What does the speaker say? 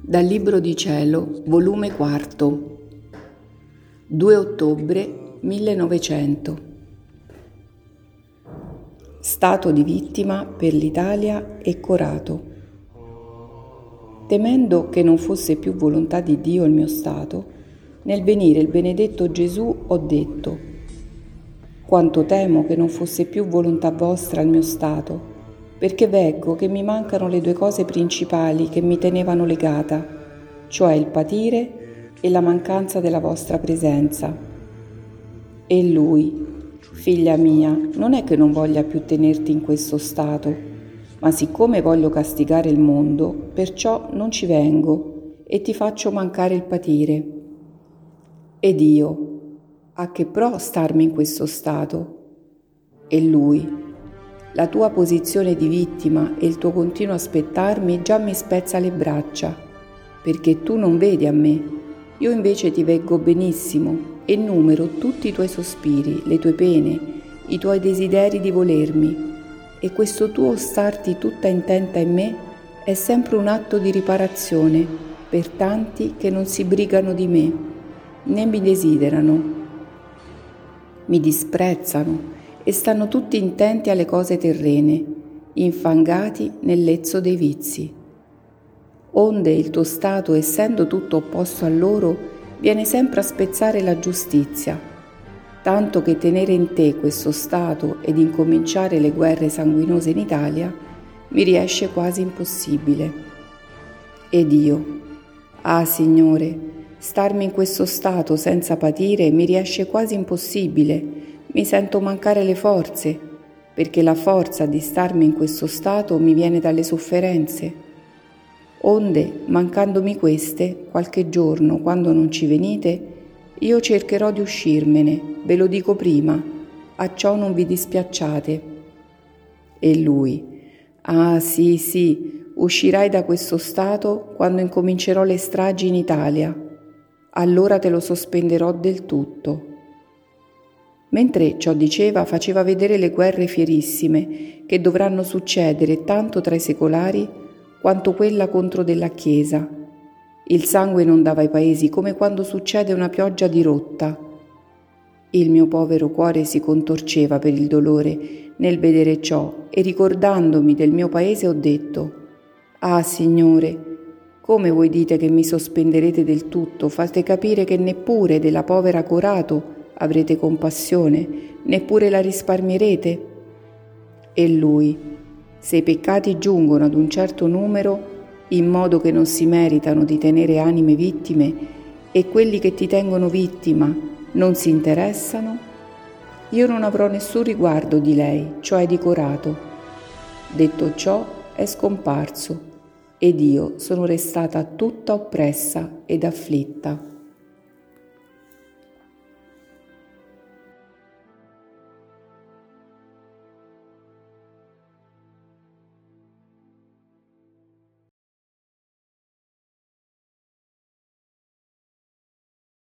Dal Libro di Cielo, volume 4, 2 ottobre 1900. Stato di vittima per l'Italia e Corato. Temendo che non fosse più volontà di Dio il mio stato, nel venire il benedetto Gesù ho detto, quanto temo che non fosse più volontà vostra il mio stato, perché veggo che mi mancano le due cose principali che mi tenevano legata, cioè il patire e la mancanza della vostra presenza. E lui, figlia mia, non è che non voglia più tenerti in questo stato, ma siccome voglio castigare il mondo, perciò non ci vengo e ti faccio mancare il patire. Ed io, a che pro starmi in questo stato? E lui, la tua posizione di vittima e il tuo continuo aspettarmi già mi spezza le braccia, perché tu non vedi a me, io invece ti veggo benissimo e numero tutti i tuoi sospiri, le tue pene, i tuoi desideri di volermi, e questo tuo starti tutta intenta in me è sempre un atto di riparazione per tanti che non si brigano di me, né mi desiderano, mi disprezzano e stanno tutti intenti alle cose terrene, infangati nel lezzo dei vizi. Onde il tuo stato, essendo tutto opposto a loro, viene sempre a spezzare la giustizia, tanto che tenere in te questo stato ed incominciare le guerre sanguinose in Italia mi riesce quasi impossibile. Ed io, ah Signore, starmi in questo stato senza patire mi riesce quasi impossibile, mi sento mancare le forze, perché la forza di starmi in questo stato mi viene dalle sofferenze. Onde, mancandomi queste, qualche giorno, quando non ci venite, io cercherò di uscirmene, ve lo dico prima, a ciò non vi dispiacciate. E lui, ah sì, sì, uscirai da questo stato quando incomincerò le stragi in Italia, allora te lo sospenderò del tutto. Mentre ciò diceva, faceva vedere le guerre fierissime che dovranno succedere tanto tra i secolari quanto quella contro della Chiesa. Il sangue inondava i paesi come quando succede una pioggia di rotta. Il mio povero cuore si contorceva per il dolore nel vedere ciò e ricordandomi del mio paese ho detto, Ah Signore, come voi dite che mi sospenderete del tutto, fate capire che neppure della povera Corato avrete compassione, neppure la risparmierete? E lui, se i peccati giungono ad un certo numero, in modo che non si meritano di tenere anime vittime, e quelli che ti tengono vittima non si interessano, io non avrò nessun riguardo di lei, cioè di Corato. Detto ciò, è scomparso, ed io sono restata tutta oppressa ed afflitta.